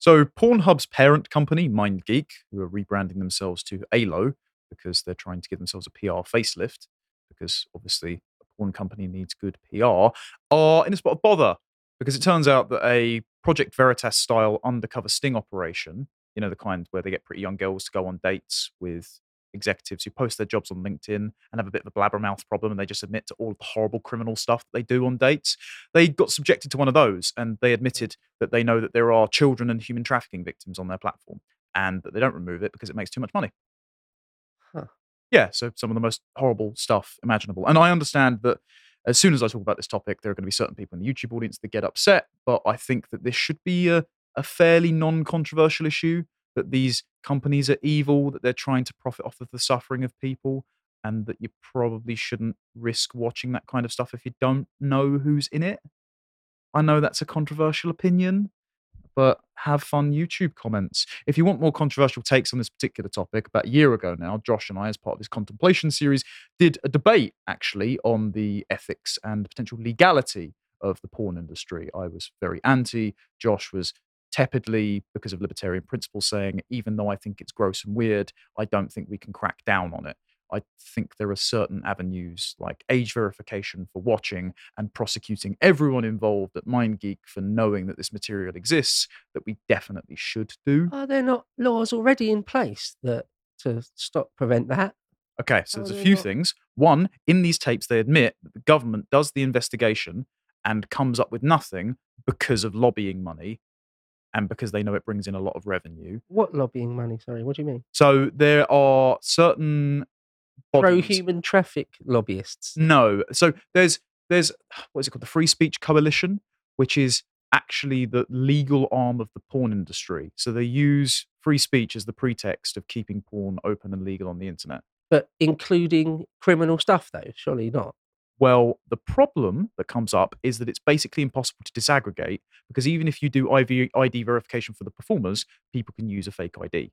So Pornhub's parent company, MindGeek, who are rebranding themselves to Aylo because they're trying to give themselves a PR facelift, because obviously a porn company needs good PR, are in a spot of bother because it turns out that a Project Veritas style undercover sting operation, you know, the kind where they get pretty young girls to go on dates with executives who post their jobs on LinkedIn and have a bit of a blabbermouth problem and they just admit to all the horrible criminal stuff that they do on dates. They got subjected to one of those and they admitted that they know that there are children and human trafficking victims on their platform and that they don't remove it because it makes too much money. Huh. Yeah, so some of the most horrible stuff imaginable. And I understand that as soon as I talk about this topic, there are going to be certain people in the YouTube audience that get upset, but I think that this should be a, a fairly non controversial issue that these companies are evil, that they're trying to profit off of the suffering of people, and that you probably shouldn't risk watching that kind of stuff if you don't know who's in it. I know that's a controversial opinion, but have fun YouTube comments. If you want more controversial takes on this particular topic, about a year ago now, Josh and I, as part of this contemplation series, did a debate actually on the ethics and potential legality of the porn industry. I was very anti. Josh was tepidly, because of libertarian principles, saying, even though I think it's gross and weird, I don't think we can crack down on it. I think there are certain avenues like age verification for watching and prosecuting everyone involved at MindGeek for knowing that this material exists that we definitely should do. Are there not laws already in place that to stop prevent that? Okay, so How there's a few not- things. One, in these tapes, they admit that the government does the investigation and comes up with nothing because of lobbying money and because they know it brings in a lot of revenue. What lobbying money? Sorry, what do you mean? So there are certain pro human traffic lobbyists. No. So there's there's what is it called? The Free Speech Coalition, which is actually the legal arm of the porn industry. So they use free speech as the pretext of keeping porn open and legal on the internet. But including criminal stuff, though, surely not. Well, the problem that comes up is that it's basically impossible to disaggregate because even if you do IV, ID verification for the performers, people can use a fake ID.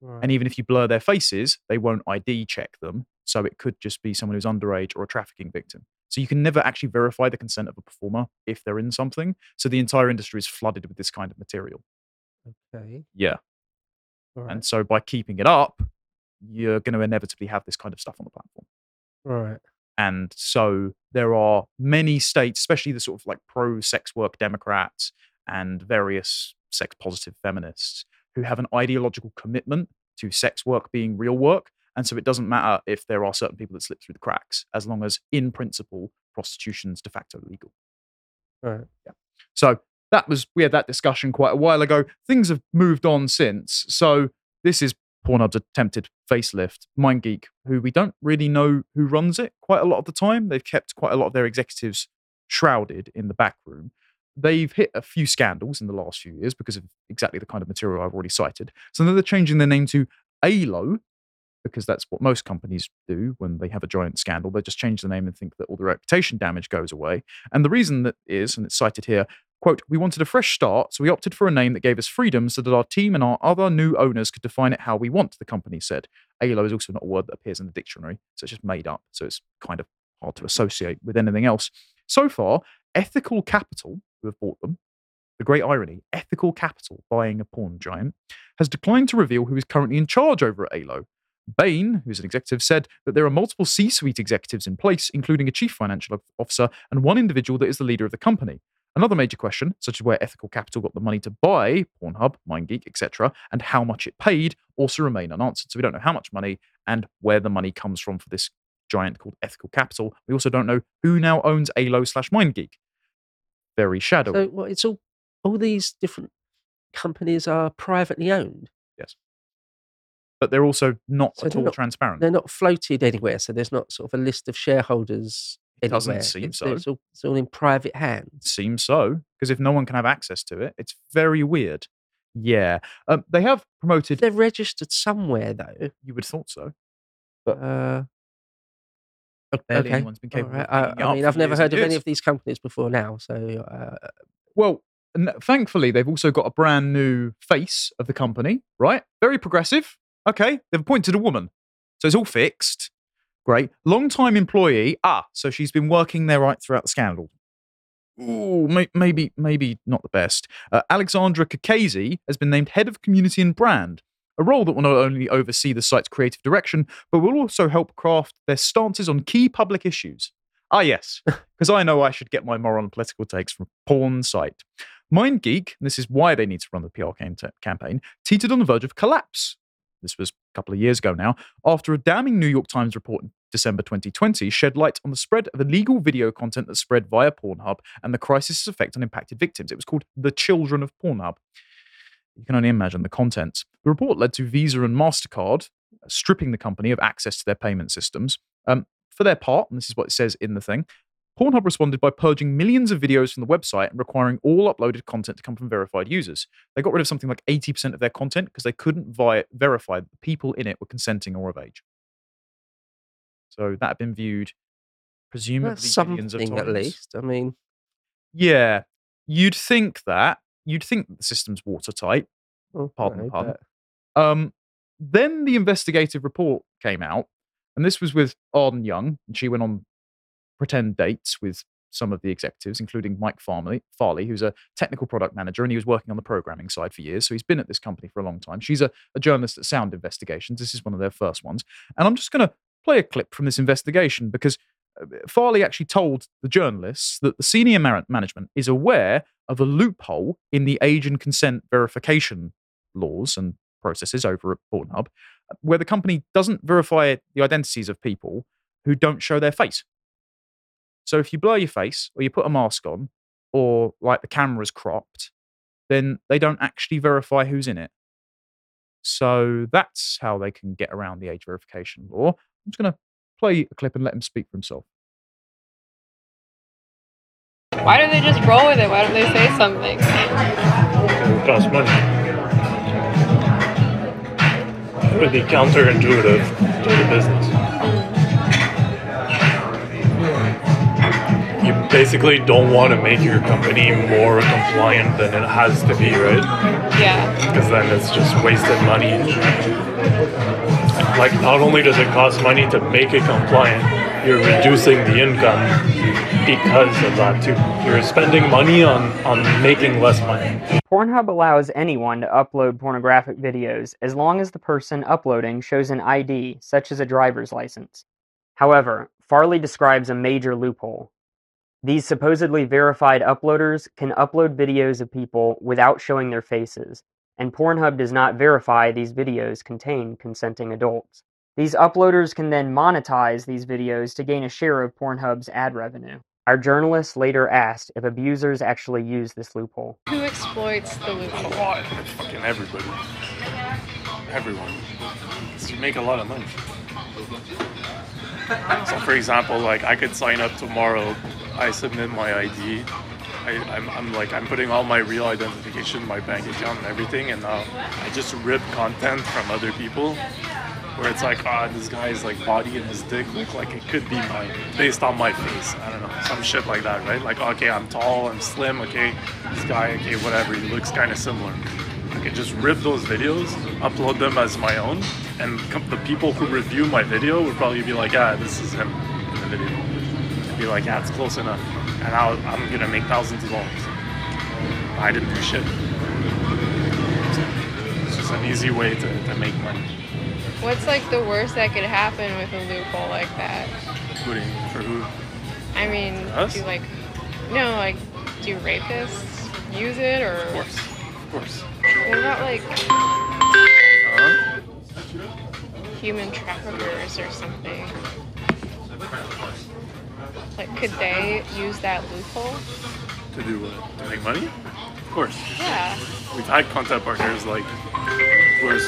Right. And even if you blur their faces, they won't ID check them. So it could just be someone who's underage or a trafficking victim. So you can never actually verify the consent of a performer if they're in something. So the entire industry is flooded with this kind of material. okay. Yeah. Right. And so by keeping it up, you're going to inevitably have this kind of stuff on the platform. right. And so there are many states, especially the sort of like pro sex work Democrats and various sex positive feminists, who have an ideological commitment to sex work being real work. And so it doesn't matter if there are certain people that slip through the cracks, as long as, in principle, prostitution's de facto legal. Right. So that was we had that discussion quite a while ago. Things have moved on since. So this is Pornhub's attempted facelift. MindGeek, who we don't really know who runs it quite a lot of the time. They've kept quite a lot of their executives shrouded in the back room. They've hit a few scandals in the last few years because of exactly the kind of material I've already cited. So now they're changing their name to Aylo because that's what most companies do when they have a giant scandal. They just change the name and think that all the reputation damage goes away. And the reason that is, and it's cited here, quote, we wanted a fresh start, so we opted for a name that gave us freedom so that our team and our other new owners could define it how we want, the company said. Aylo is also not a word that appears in the dictionary, so it's just made up. So it's kind of hard to associate with anything else. So far, Ethical Capital, who have bought them, the great irony, Ethical Capital buying a porn giant, has declined to reveal who is currently in charge over at Aylo. Bain, who's an executive, said that there are multiple C suite executives in place, including a chief financial officer and one individual that is the leader of the company. Another major question, such as where Ethical Capital got the money to buy Pornhub, MindGeek, etc., and how much it paid, also remain unanswered. So we don't know how much money and where the money comes from for this giant called Ethical Capital. We also don't know who now owns Aylo slash MindGeek. Very shadowy. So well, it's all all these different companies are privately owned. Yes. But they're also not So at all not- transparent. They're not floated anywhere, so there's not sort of a list of shareholders. It doesn't seem it's, so. It's all, it's all in private hands. seems so because if no one can have access to it, it's very weird. Yeah, um, they have promoted. They're registered somewhere, though. You would have thought so. But uh, Barely okay. anyone's been capable right. of I, I mean, I've never heard of any of these companies before now. So uh, Well, thankfully, they've also got a brand new face of the company, right? Very progressive. Okay, they've appointed a woman, so it's all fixed. Great. Long time employee. Ah, so she's been working there right throughout the scandal. Ooh, may, maybe, maybe not the best. Uh, Alexandra Kekesi has been named head of community and brand, a role that will not only oversee the site's creative direction, but will also help craft their stances on key public issues. Ah, yes, because I know I should get my moral and political takes from porn site. MindGeek, and this is why they need to run the PR campaign, teetered on the verge of collapse. This was a couple of years ago now, after a damning New York Times report in December 2020 shed light on the spread of illegal video content that spread via Pornhub and the crisis's effect on impacted victims. It was called The Children of Pornhub. You can only imagine the contents. The report led to Visa and MasterCard stripping the company of access to their payment systems. Um, for their part, and this is what it says in the thing, Pornhub responded by purging millions of videos from the website and requiring all uploaded content to come from verified users. They got rid of something like 80% of their content because they couldn't vi- verify that the people in it were consenting or of age. So that had been viewed presumably That's billions of something times. at least. I mean, Yeah, you'd think that. You'd think that the system's watertight. oh, Pardon the pun. Um, then the investigative report came out, and this was with Arden Young, and she went on pretend dates with some of the executives, including Mike Farley, Farley, who's a technical product manager, and he was working on the programming side for years. So he's been at this company for a long time. She's a, a journalist at Sound Investigations. This is one of their first ones. And I'm just going to play a clip from this investigation because uh, Farley actually told the journalists that the senior management is aware of a loophole in the age and consent verification laws and processes over at Pornhub, uh, where the company doesn't verify the identities of people who don't show their face. So if you blur your face or you put a mask on or like the camera's cropped, then they don't actually verify who's in it. So that's how they can get around the age verification law. I'm just going to play a clip and let him speak for himself. Why don't they just roll with it? Why don't they say something? It would cost money. It would be counterintuitive to the business. Basically don't want to make your company more compliant than it has to be, right? Yeah. Because then it's just wasted money. Like, not only does it cost money to make it compliant, you're reducing the income because of that too. You're spending money on, on making less money. Pornhub allows anyone to upload pornographic videos as long as the person uploading shows an ID, such as a driver's license. However, Farley describes a major loophole. These supposedly verified uploaders can upload videos of people without showing their faces, and Pornhub does not verify these videos contain consenting adults. These uploaders can then monetize these videos to gain a share of Pornhub's ad revenue. Our journalists later asked if abusers actually use this loophole. Who exploits the loophole? lot. Fucking everybody. Everyone. 'Cause you make a lot of money. So, for example, like I could sign up tomorrow. I submit my ID. I, I'm, I'm like I'm putting all my real identification, my bank account, and everything, and uh, I just rip content from other people. Where it's like, ah, this guy's like body and his dick look like it could be mine, based on my face. I don't know, some shit like that, right? Like, okay, I'm tall, I'm slim, okay, this guy, okay, whatever, he looks kind of similar. I could just rip those videos, upload them as my own, and the people who review my video would probably be like, ah, this is him be like, yeah, it's close enough. And I'll, I'm gonna make thousands of dollars. I didn't do shit. It's just an easy way to, to make money. What's like the worst that could happen with a loophole like that? Including for who? I mean, Us? do like, no, like, do rapists use it or? Of course. Of course. What about like Huh? human traffickers or something? Like, could they use that loophole? To do what? To make money? Of course. Yeah, We've had content partners like where's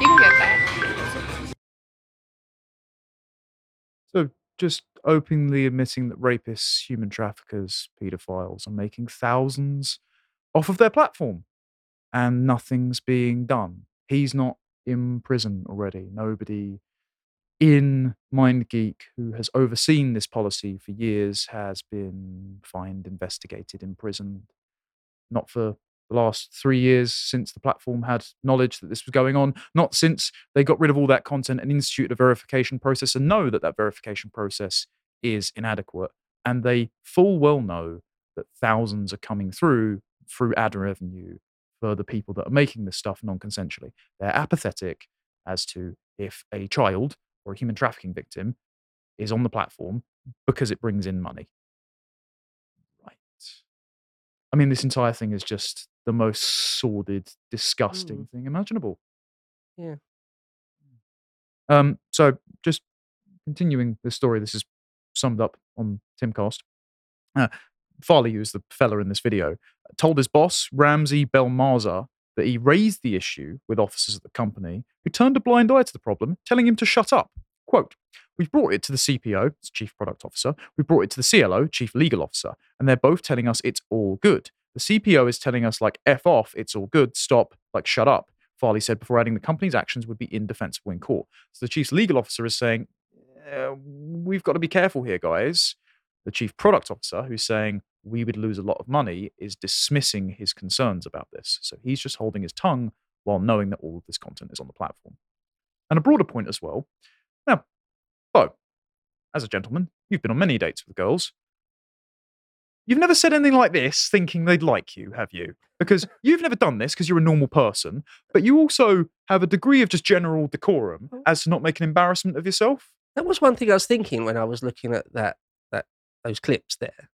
you can get that. So just openly admitting that rapists, human traffickers, paedophiles are making thousands off of their platform and nothing's being done. He's not in prison already. Nobody in MindGeek who has overseen this policy for years has been fined, investigated, imprisoned. Not for the last three years since the platform had knowledge that this was going on, not since they got rid of all that content and instituted a verification process and know that that verification process is inadequate. And they full well know that thousands are coming through through ad revenue for the people that are making this stuff non-consensually. They're apathetic as to if a child or a human trafficking victim is on the platform because it brings in money. Right. I mean, this entire thing is just the most sordid, disgusting thing imaginable. Yeah. Um, so just continuing the story, this is summed up on Timcast. Uh, Farley, who's the fella in this video, told his boss, Ramsey Belmarza, that he raised the issue with officers at the company who turned a blind eye to the problem, telling him to shut up. Quote, We've brought it to the CPO, it's Chief Product Officer, we brought it to the CLO, Chief Legal Officer, and they're both telling us it's all good. The CPO is telling us, like, F off, it's all good, stop, like, shut up. Farley said before adding the company's actions would be indefensible in court. So the Chief's legal officer is saying, uh, We've got to be careful here, guys. The Chief Product Officer, who's saying, we would lose a lot of money, is dismissing his concerns about this. So he's just holding his tongue while knowing that all of this content is on the platform. And a broader point as well. Now, Bo, as a gentleman, you've been on many dates with girls. You've never said anything like this thinking they'd like you, have you? Because you've never done this because you're a normal person, but you also have a degree of just general decorum oh. as to not make an embarrassment of yourself. That was one thing I was thinking when I was looking at that that those clips there.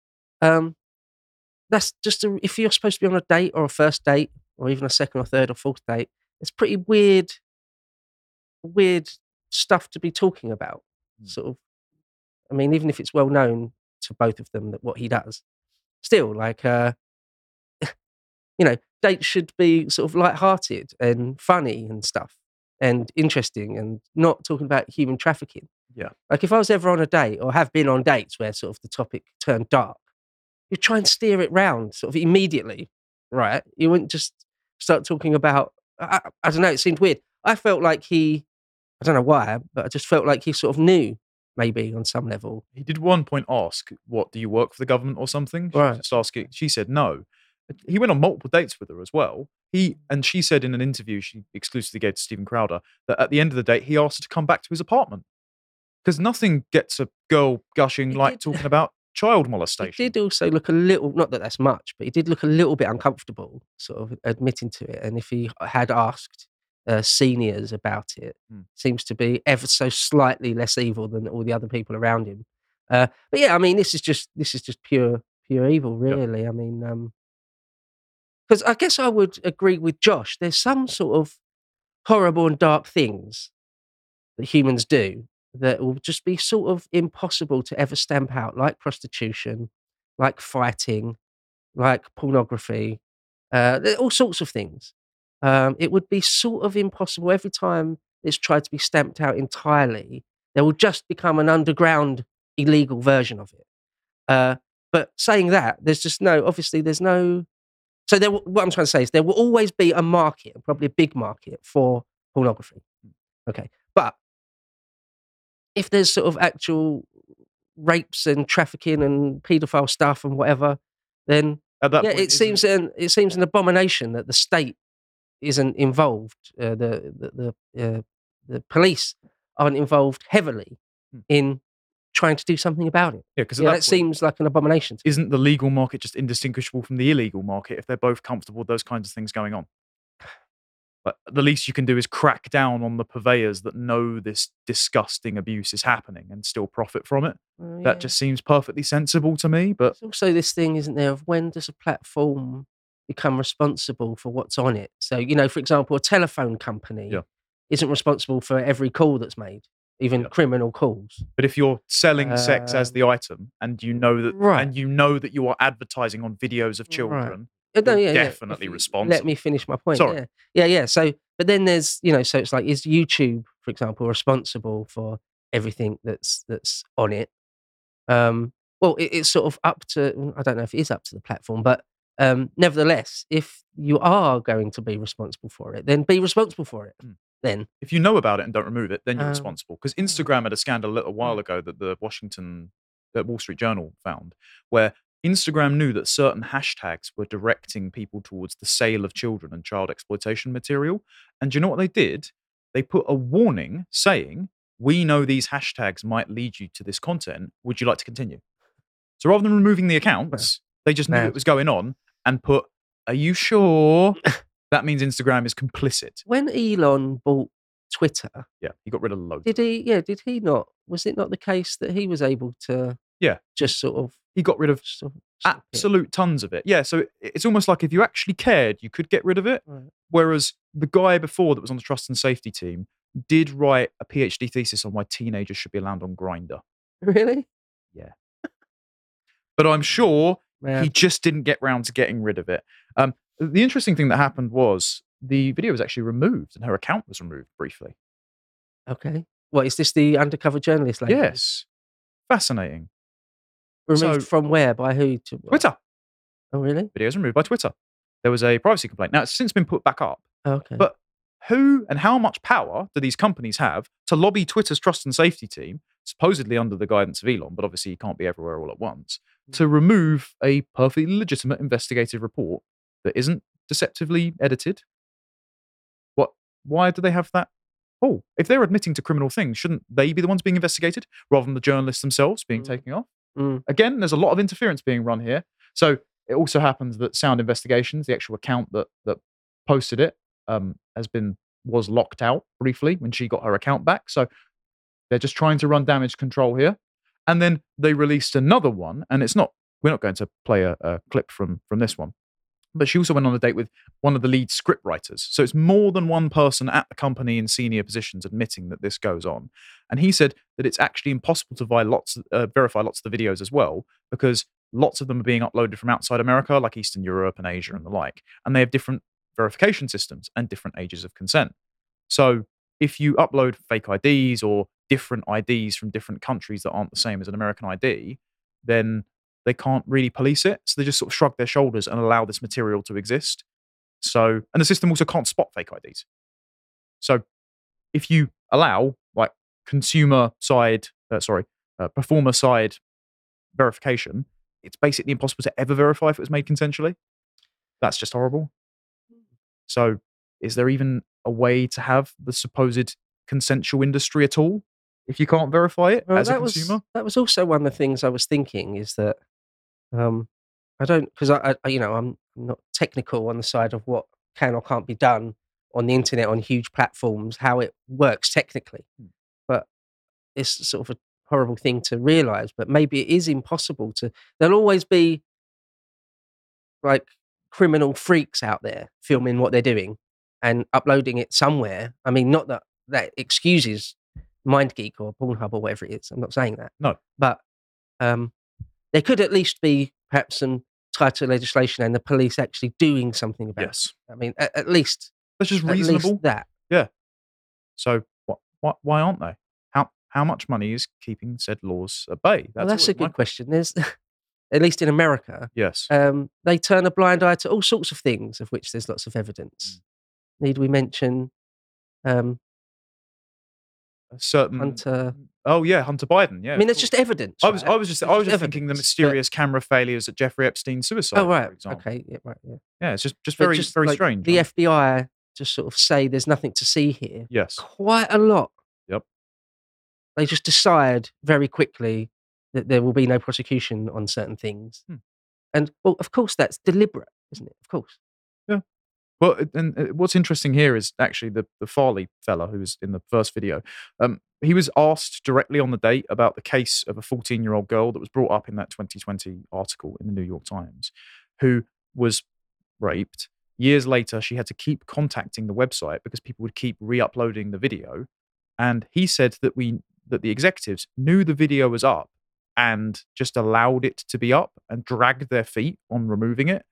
Um, that's just a, if you're supposed to be on a date or a first date or even a second or third or fourth date, it's pretty weird, weird stuff to be talking about. Mm. Sort of, I mean, even if it's well known to both of them that what he does, still like, uh, you know, dates should be sort of light-hearted and funny and stuff and interesting and not talking about human trafficking. Yeah. Like if I was ever on a date or have been on dates where sort of the topic turned dark, you try and steer it round sort of immediately, right? You wouldn't just start talking about. I, I- don't know. It seemed weird. I felt like he. I don't know why, but I just felt like he sort of knew, maybe on some level. He did one point ask, "What do you work for the government or something?" She Right. just asking. She said no. He went on multiple dates with her as well. He and she said in an interview she exclusively gave to Steven Crowder that at the end of the date he asked her to come back to his apartment because nothing gets a girl gushing like did- talking about child molestation. He did also look a little, not that that's much, but he did look a little bit uncomfortable, sort of admitting to it. And if he had asked uh, seniors about it, Hmm. seems to be ever so slightly less evil than all the other people around him. Uh, but yeah, I mean, this is just this is just pure pure evil, Yep. really. I mean, um, because I guess I would agree with Josh. There's some sort of horrible and dark things that humans do that will just be sort of impossible to ever stamp out, like prostitution, like fighting, like pornography, uh, all sorts of things. Um, it would be sort of impossible every time it's tried to be stamped out entirely. There will just become an underground illegal version of it. Uh, but saying that, there's just no, obviously, there's no. So there, what I'm trying to say is there will always be a market, probably a big market for pornography. Okay, but if there's sort of actual rapes and trafficking and paedophile stuff and whatever, then yeah, point, it seems an it seems an abomination that the state isn't involved. Uh, the the the, uh, the police aren't involved heavily Hmm. in trying to do something about it. yeah, because Yeah, that, point, seems like an abomination. Isn't the legal market just indistinguishable from the illegal market if they're both comfortable with those kinds of things going on? But the least you can do is crack down on the purveyors that know this disgusting abuse is happening and still profit from it. Well, yeah. That just seems perfectly sensible to me. But There's also this thing, isn't there, of when does a platform become responsible for what's on it? So, you know, for example, a telephone company Yeah. isn't responsible for every call that's made, even Yeah. criminal calls. but if you're selling sex as Um, the item and you know that right. and you know that you are advertising on videos of children, Uh, no, You're yeah, yeah, definitely you responsible. Let me finish my point. Sorry. Yeah, yeah, yeah. So, but then there's, you know, so it's like, is YouTube, for example, responsible for everything that's that's on it? Um, well, it, it's sort of up to. I don't know if it is up to the platform, but um, nevertheless, if you are going to be responsible for it, then be responsible for it. Mm. Then, if you know about it and don't remove it, then you're Um, responsible. Because Instagram had a scandal a little while ago that the Washington, the Wall Street Journal found, where Instagram knew that certain hashtags were directing people towards the sale of children and child exploitation material. And do you know what they did? They put a warning saying, "We know these hashtags might lead you to this content. Would you like to continue?" So rather than removing the accounts, They just knew Mad. it was going on and put, "Are you sure?" that means Instagram is complicit. When Elon bought Twitter, Yeah, he got rid of loads. did he? Yeah, did he not? Was it not the case that he was able to? Yeah. just sort of He got rid of sort of stop it? absolute tons of it. Yeah, so it's almost like if you actually cared, you could get rid of it. Right. Whereas the guy before that was on the trust and safety team did write a PhD thesis on why teenagers should be allowed on Grindr. Really? Yeah. but I'm sure Man. he just didn't get round to getting rid of it. Um, the interesting thing that happened was the video was actually removed and her account was removed briefly. okay. What is this? The undercover journalist lady? Yes, fascinating. Removed So- from where? By who? To? Twitter Oh, really? videos removed by Twitter. There was a privacy complaint. Now it's since been put back up. Okay. But who and how much power do these companies have to lobby Twitter's trust and safety team, supposedly under the guidance of Elon, but obviously he can't be everywhere all at once, to remove a perfectly legitimate investigative report that isn't deceptively edited? What? Why do they have that? Oh, if they're admitting to criminal things, shouldn't they be the ones being investigated rather than the journalists themselves being Mm. taken off? Mm. Again, there's a lot of interference being run here. So it also happens that Sound Investigations, the actual account that that posted it, um, has been was locked out briefly when she got her account back. So they're just trying to run damage control here. And then they released another one, and it's not. We're not going to play a, a clip from from this one, but she also went on a date with one of the lead script writers. So it's more than one person at the company in senior positions admitting that this goes on. And he said that it's actually impossible to lots, uh, verify lots of the videos as well because lots of them are being uploaded from outside America, like Eastern Europe and Asia and the like, and they have different verification systems and different ages of consent. So if you upload fake IDs or different IDs from different countries that aren't the same as an American ID, then they can't really police it. So they just sort of shrug their shoulders and allow this material to exist. So, and the system also can't spot fake IDs. So if you allow like consumer side, uh, sorry, uh, performer side verification, it's basically impossible to ever verify if it was made consensually. That's just horrible. So, is there even a way to have the supposed consensual industry at all if you can't verify it Well, as a that was consumer? that was also one of the things I was thinking is that um, I don't because I, I you know I'm not technical on the side of what can or can't be done on the internet on huge platforms how it works technically, Hmm. but it's sort of a horrible thing to realize. But maybe it is impossible to. There'll always be like criminal freaks out there filming what they're doing and uploading it somewhere. I mean, not that that excuses MindGeek or Pornhub or whatever it is. I'm not saying that. No. But um, there could at least be perhaps some tighter legislation and the police actually doing something about Yes. it. I mean, at, at least That's just reasonable. that. So, what, what, why aren't they? How, how much money is keeping said laws at bay? well, that's a good question. There's, at least in America, Yes. um, they turn a blind eye to all sorts of things of which there's lots of Mm. evidence. Need we mention um, certain Hunter? Oh yeah, Hunter Biden. Yeah. I mean, it's just evidence. I was, right? I was just, It's I was just thinking the evidence, but- mysterious camera failures at Jeffrey Epstein's suicide. Oh right, okay, yeah, right, yeah. Yeah, it's just, just But very, just, very like, strange. The right? FBI just sort of say there's nothing to see here. yes. Quite a lot. Yep. They just decide very quickly that there will be no prosecution on certain things. Hmm. And well, of course, that's deliberate, isn't it? Of course. It- and uh, what's interesting here is actually the the Farley fella who was in the first video. Um, he was asked directly on the date about the case of a 14 year old girl that was brought up in that 2020 article in the New York Times, who was raped. Years later, she had to keep contacting the website because people would keep re-uploading the video, and he said that we that the executives knew the video was up and just allowed it to be up and dragged their feet on removing it.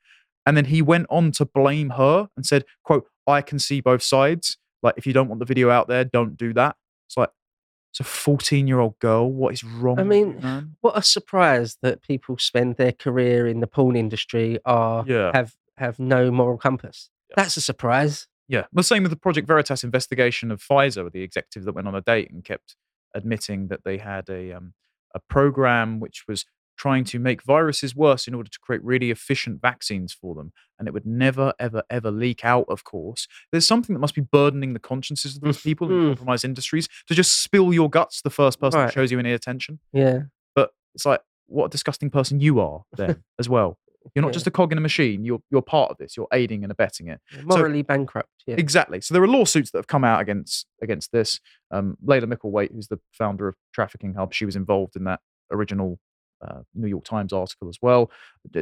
And then he went on to blame her and said, quote, I can see both sides. Like, if you don't want the video out there, don't do that. It's like, it's a 14 year old girl. What is wrong? I mean, man? What a surprise that people spend their career in the porn industry are Yeah. have have no moral compass. Yes. That's a surprise. Yeah. The same with the Project Veritas investigation of Pfizer, the executive that went on a date and kept admitting that they had a um, a program which was trying to make viruses worse in order to create really efficient vaccines for them. And it would never, ever, ever leak out, of course. There's something that must be burdening the consciences of those people in compromised industries to just spill your guts to the first person Right. that shows you any attention. Yeah. But it's like, what a disgusting person you are then as well. You're not Yeah. just a cog in a machine. You're you're part of this. You're aiding and abetting it. morally bankrupt. Yeah. Exactly. So there are lawsuits that have come out against against this. Um, Laila Mickelwait, who's the founder of Trafficking Hub, she was involved in that original uh, New York Times article as well.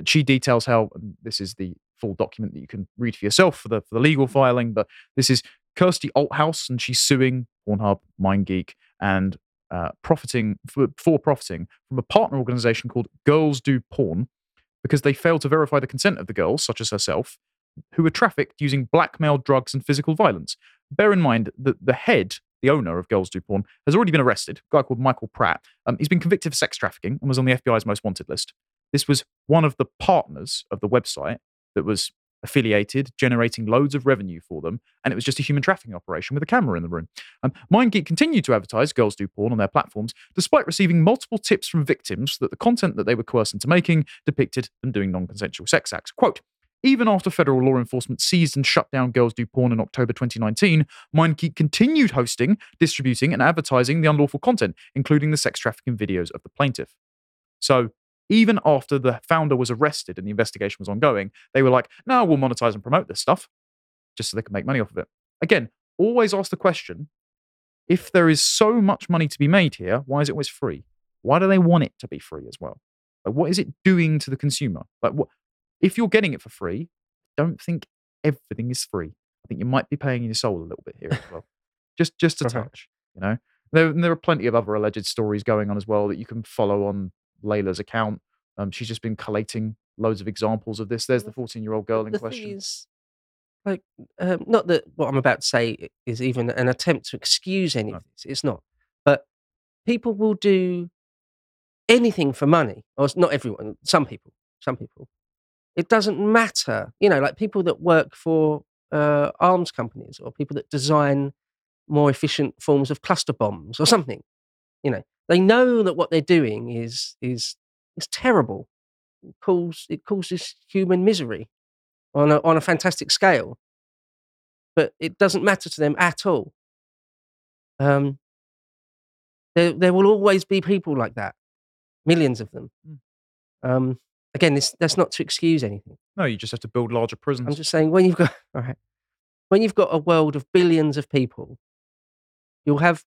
She details how this is the full document that you can read for yourself for the for the legal filing. But this is Kirsty Althouse, and she's suing Pornhub, MindGeek, and uh, profiting for, for profiting from a partner organization called Girls Do Porn because they failed to verify the consent of the girls, such as herself, who were trafficked using blackmail, drugs, and physical violence. Bear in mind that the head, the owner of Girls Do Porn, has already been arrested, a guy called Michael Pratt. Um, he's been convicted for sex trafficking and was on the FBI's most wanted list. This was one of the partners of the website that was affiliated, generating loads of revenue for them, and it was just a human trafficking operation with a camera in the room. Um, MindGeek continued to advertise Girls Do Porn on their platforms, despite receiving multiple tips from victims that the content that they were coerced into making depicted them doing non consensual sex acts. Quote, even after federal law enforcement seized and shut down Girls Do Porn in October 2019, MindGeek continued hosting, distributing, and advertising the unlawful content, including the sex trafficking videos of the plaintiff. So, even after the founder was arrested and the investigation was ongoing, they were like, no, we'll monetize and promote this stuff just so they can make money off of it. Again, always ask the question if there is so much money to be made here, why is it always free? Why do they want it to be free as well? Like, what is it doing to the consumer? Like, what if you're getting it for free? Don't think everything is free. I think you might be paying your soul a little bit here as well, just just a Okay. touch. You know, there there are plenty of other alleged stories going on as well that you can follow on Laila's account. Um, she's just been collating loads of examples of this. There's the 14 year old girl in the question. is, like, um, not that what I'm about to say is even an attempt to excuse any No. this. It's not. But people will do anything for money, or not everyone. Some people. Some people. It doesn't matter. You know, like people that work for uh, arms companies or people that design more efficient forms of cluster bombs or something. You know, they know that what they're doing is is is terrible. It cause it causes human misery on a, on a fantastic scale, but it doesn't matter to them at all. Um, there, there will always be people like that, millions of them. Mm. Um, again, this that's not to excuse anything. No, you just have to build larger prisons. I'm just saying when you've got all right, when you've got a world of billions of people, you'll have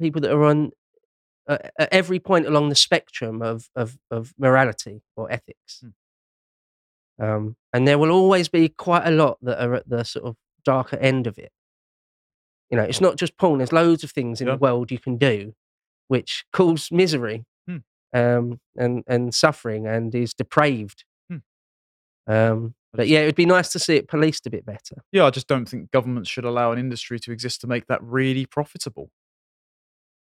people that are on uh, at every point along the spectrum of of, of morality or ethics. Um, and there will always be quite a lot that are at the sort of darker end of it. You know, it's not just porn. There's loads of things in Yeah. the world you can do, which cause misery, Hmm. Um, and and suffering, and is depraved. Hmm. Um, but yeah, it would be nice to see it policed a bit better. Yeah, I just don't think governments should allow an industry to exist to make that really profitable.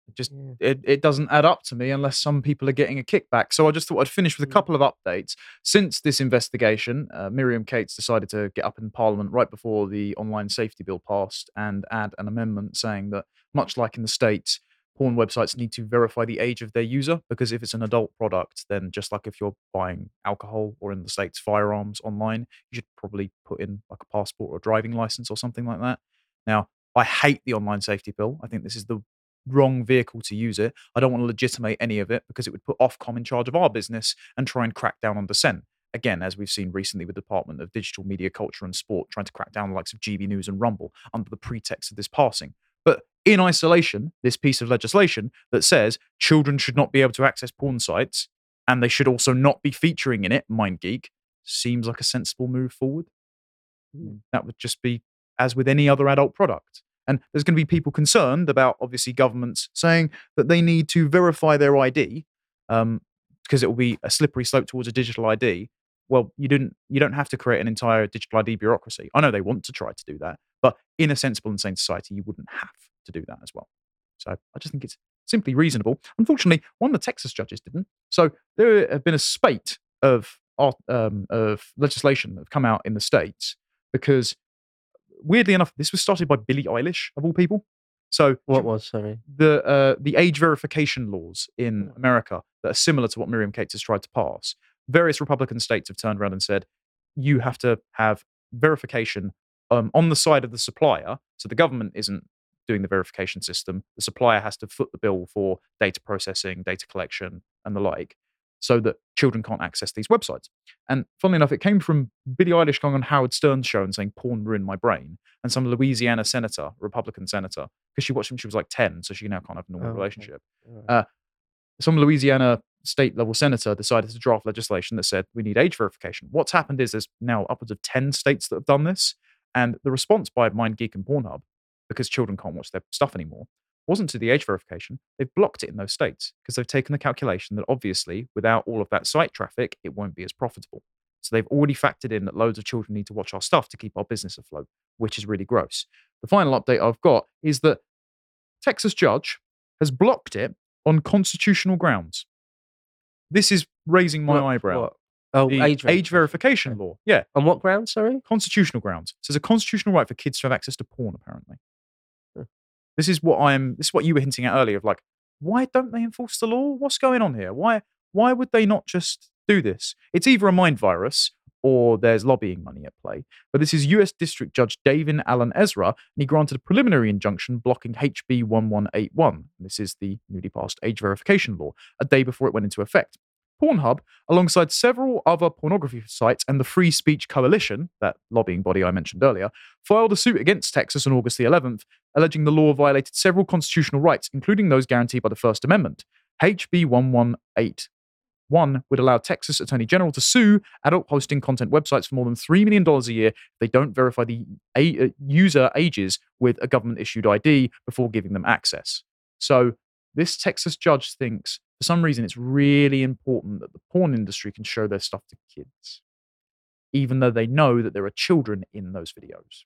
It just Yeah. it, it doesn't add up to me unless some people are getting a kickback. So I just thought I'd finish with a Mm. couple of updates. Since this investigation, uh, Miriam Cates decided to get up in Parliament right before the online safety bill passed and add an amendment saying that, much like in the States, porn websites need to verify the age of their user because if it's an adult product, then just like if you're buying alcohol or in the States, firearms online, you should probably put in like a passport or a driving license or something like that. Now, I hate the online safety bill. I think this is the wrong vehicle to use it. I don't want to legitimate any of it because it would put Ofcom in charge of our business and try and crack down on dissent. Again, as we've seen recently with the Department of Digital Media, Culture and Sport trying to crack down the likes of GB News and Rumble under the pretext of this passing. But in isolation, this piece of legislation that says children should not be able to access porn sites and they should also not be featuring in it, MindGeek, seems like a sensible move forward. Mean, That would just be as with any other adult product. And there's going to be people concerned about obviously governments saying that they need to verify their ID um, because it will be a slippery slope towards a digital ID. Well, you didn't. You don't have to create an entire digital ID bureaucracy. I know they want to try to do that, but in a sensible and sane society, you wouldn't have to do that as well. So I just think it's simply reasonable. Unfortunately, one of the Texas judges didn't. So there have been a spate of um, of legislation that have come out in the states because, weirdly enough, this was started by Billie Eilish of all people. So What was sorry? the uh, the age verification laws in Mm. America that are similar to what Miriam Cates has tried to pass. Various Republican states have turned around and said you have to have verification um, on the side of the supplier. So the government isn't doing the verification system. The supplier has to foot the bill for data processing, data collection, and the like. so that children can't access these websites. And funnily enough, it came from Billie Eilish going on Howard Stern's show and saying porn ruined my brain, and some Louisiana senator, Republican senator, because she watched him, she was like 10, so she now can't have a normal Oh, relationship. Right. Uh, some Louisiana state level senator decided to draft legislation that said we need age verification. What's happened is there's now upwards of 10 states that have done this. And the response by MindGeek and Pornhub, because children can't watch their stuff anymore, wasn't to the age verification. They've blocked it in those states because they've taken the calculation that obviously without all of that site traffic, it won't be as profitable. So they've already factored in that loads of children need to watch our stuff to keep our business afloat, which is really gross. The final update I've got is that Texas judge has blocked it on constitutional grounds. This is raising my What- eyebrow. what? Oh, The age, age verification law. Yeah, On what grounds? Sorry. constitutional grounds. So there's a constitutional right for kids to have access to porn, apparently. This is what I'm this is what you were hinting at earlier of like, why don't they enforce the law? What's going on here? Why why would they not just do this? It's either a mind virus or there's lobbying money at play. But this is US District Judge David Alan Ezra, and he granted a preliminary injunction blocking HB 1181. This is the newly passed age verification law, a day before it went into effect. Pornhub, alongside several other pornography sites and the Free Speech Coalition, that lobbying body I mentioned earlier, filed a suit against Texas on August the 11th, alleging the law violated several constitutional rights, including those guaranteed by the First Amendment. HB 1181 would allow Texas Attorney General to sue adult posting content websites for more than $3 million a year if they don't verify the a- uh, user ages with a government issued ID before giving them access. So, this Texas judge thinks for some reason it's really important that the porn industry can show their stuff to kids, even though they know that there are children in those videos.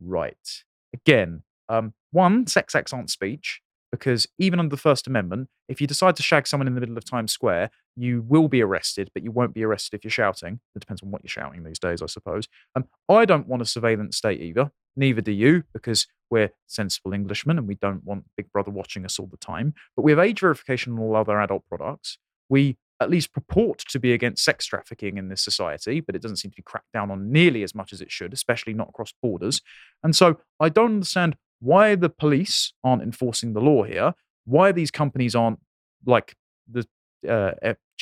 Right. Again, um, one, sex acts aren't speech, because even under the First Amendment, if you decide to shag someone in the middle of Times Square, you will be arrested, but you won't be arrested if you're shouting. It depends on what you're shouting these days, I suppose. Um, I don't want a surveillance state either. Neither do you, because we're sensible Englishmen and we don't want Big Brother watching us all the time. But we have age verification on all other adult products. We at least purport to be against sex trafficking in this society, but it doesn't seem to be cracked down on nearly as much as it should, especially not across borders. And so I don't understand why the police aren't enforcing the law here, why these companies aren't like the uh,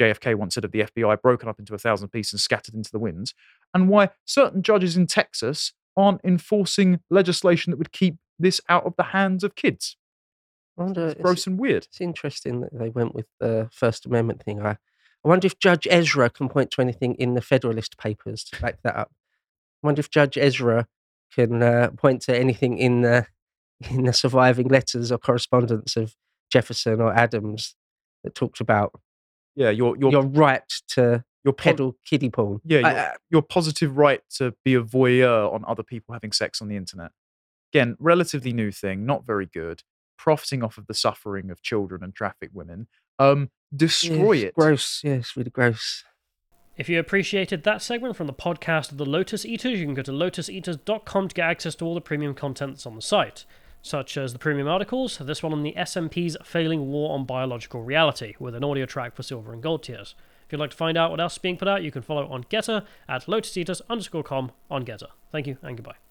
JFK once said of the FBI, broken up into a thousand pieces and scattered into the winds, and why certain judges in Texas aren't enforcing legislation that would keep this out of the hands of kids. I wonder, It's it's, gross and weird. it's interesting that they went with the First Amendment thing. I, I wonder if Judge Ezra can point to anything in the Federalist Papers to back that up. I wonder if Judge Ezra can uh, point to anything in the in the surviving letters or correspondence of Jefferson or Adams that talked about Yeah, your your your right to your po- kiddie pool. Yeah, I- your, I- your positive right to be a voyeur on other people having sex on the internet. Again, relatively new thing, not very good. Profiting off of the suffering of children and trafficked women. Um, destroy yeah, it. Gross. Yes, it's really gross. If you appreciated that segment from the podcast of the Lotus Eaters, you can go to lotuseaters.com to get access to all the premium content that's on the site, such as the premium articles, this one on the SNP's failing war on biological reality, with an audio track for silver and gold tiers. If you'd like to find out what else is being put out, you can follow on Gettr at lotuseaters underscore com on Gettr. Thank you and goodbye.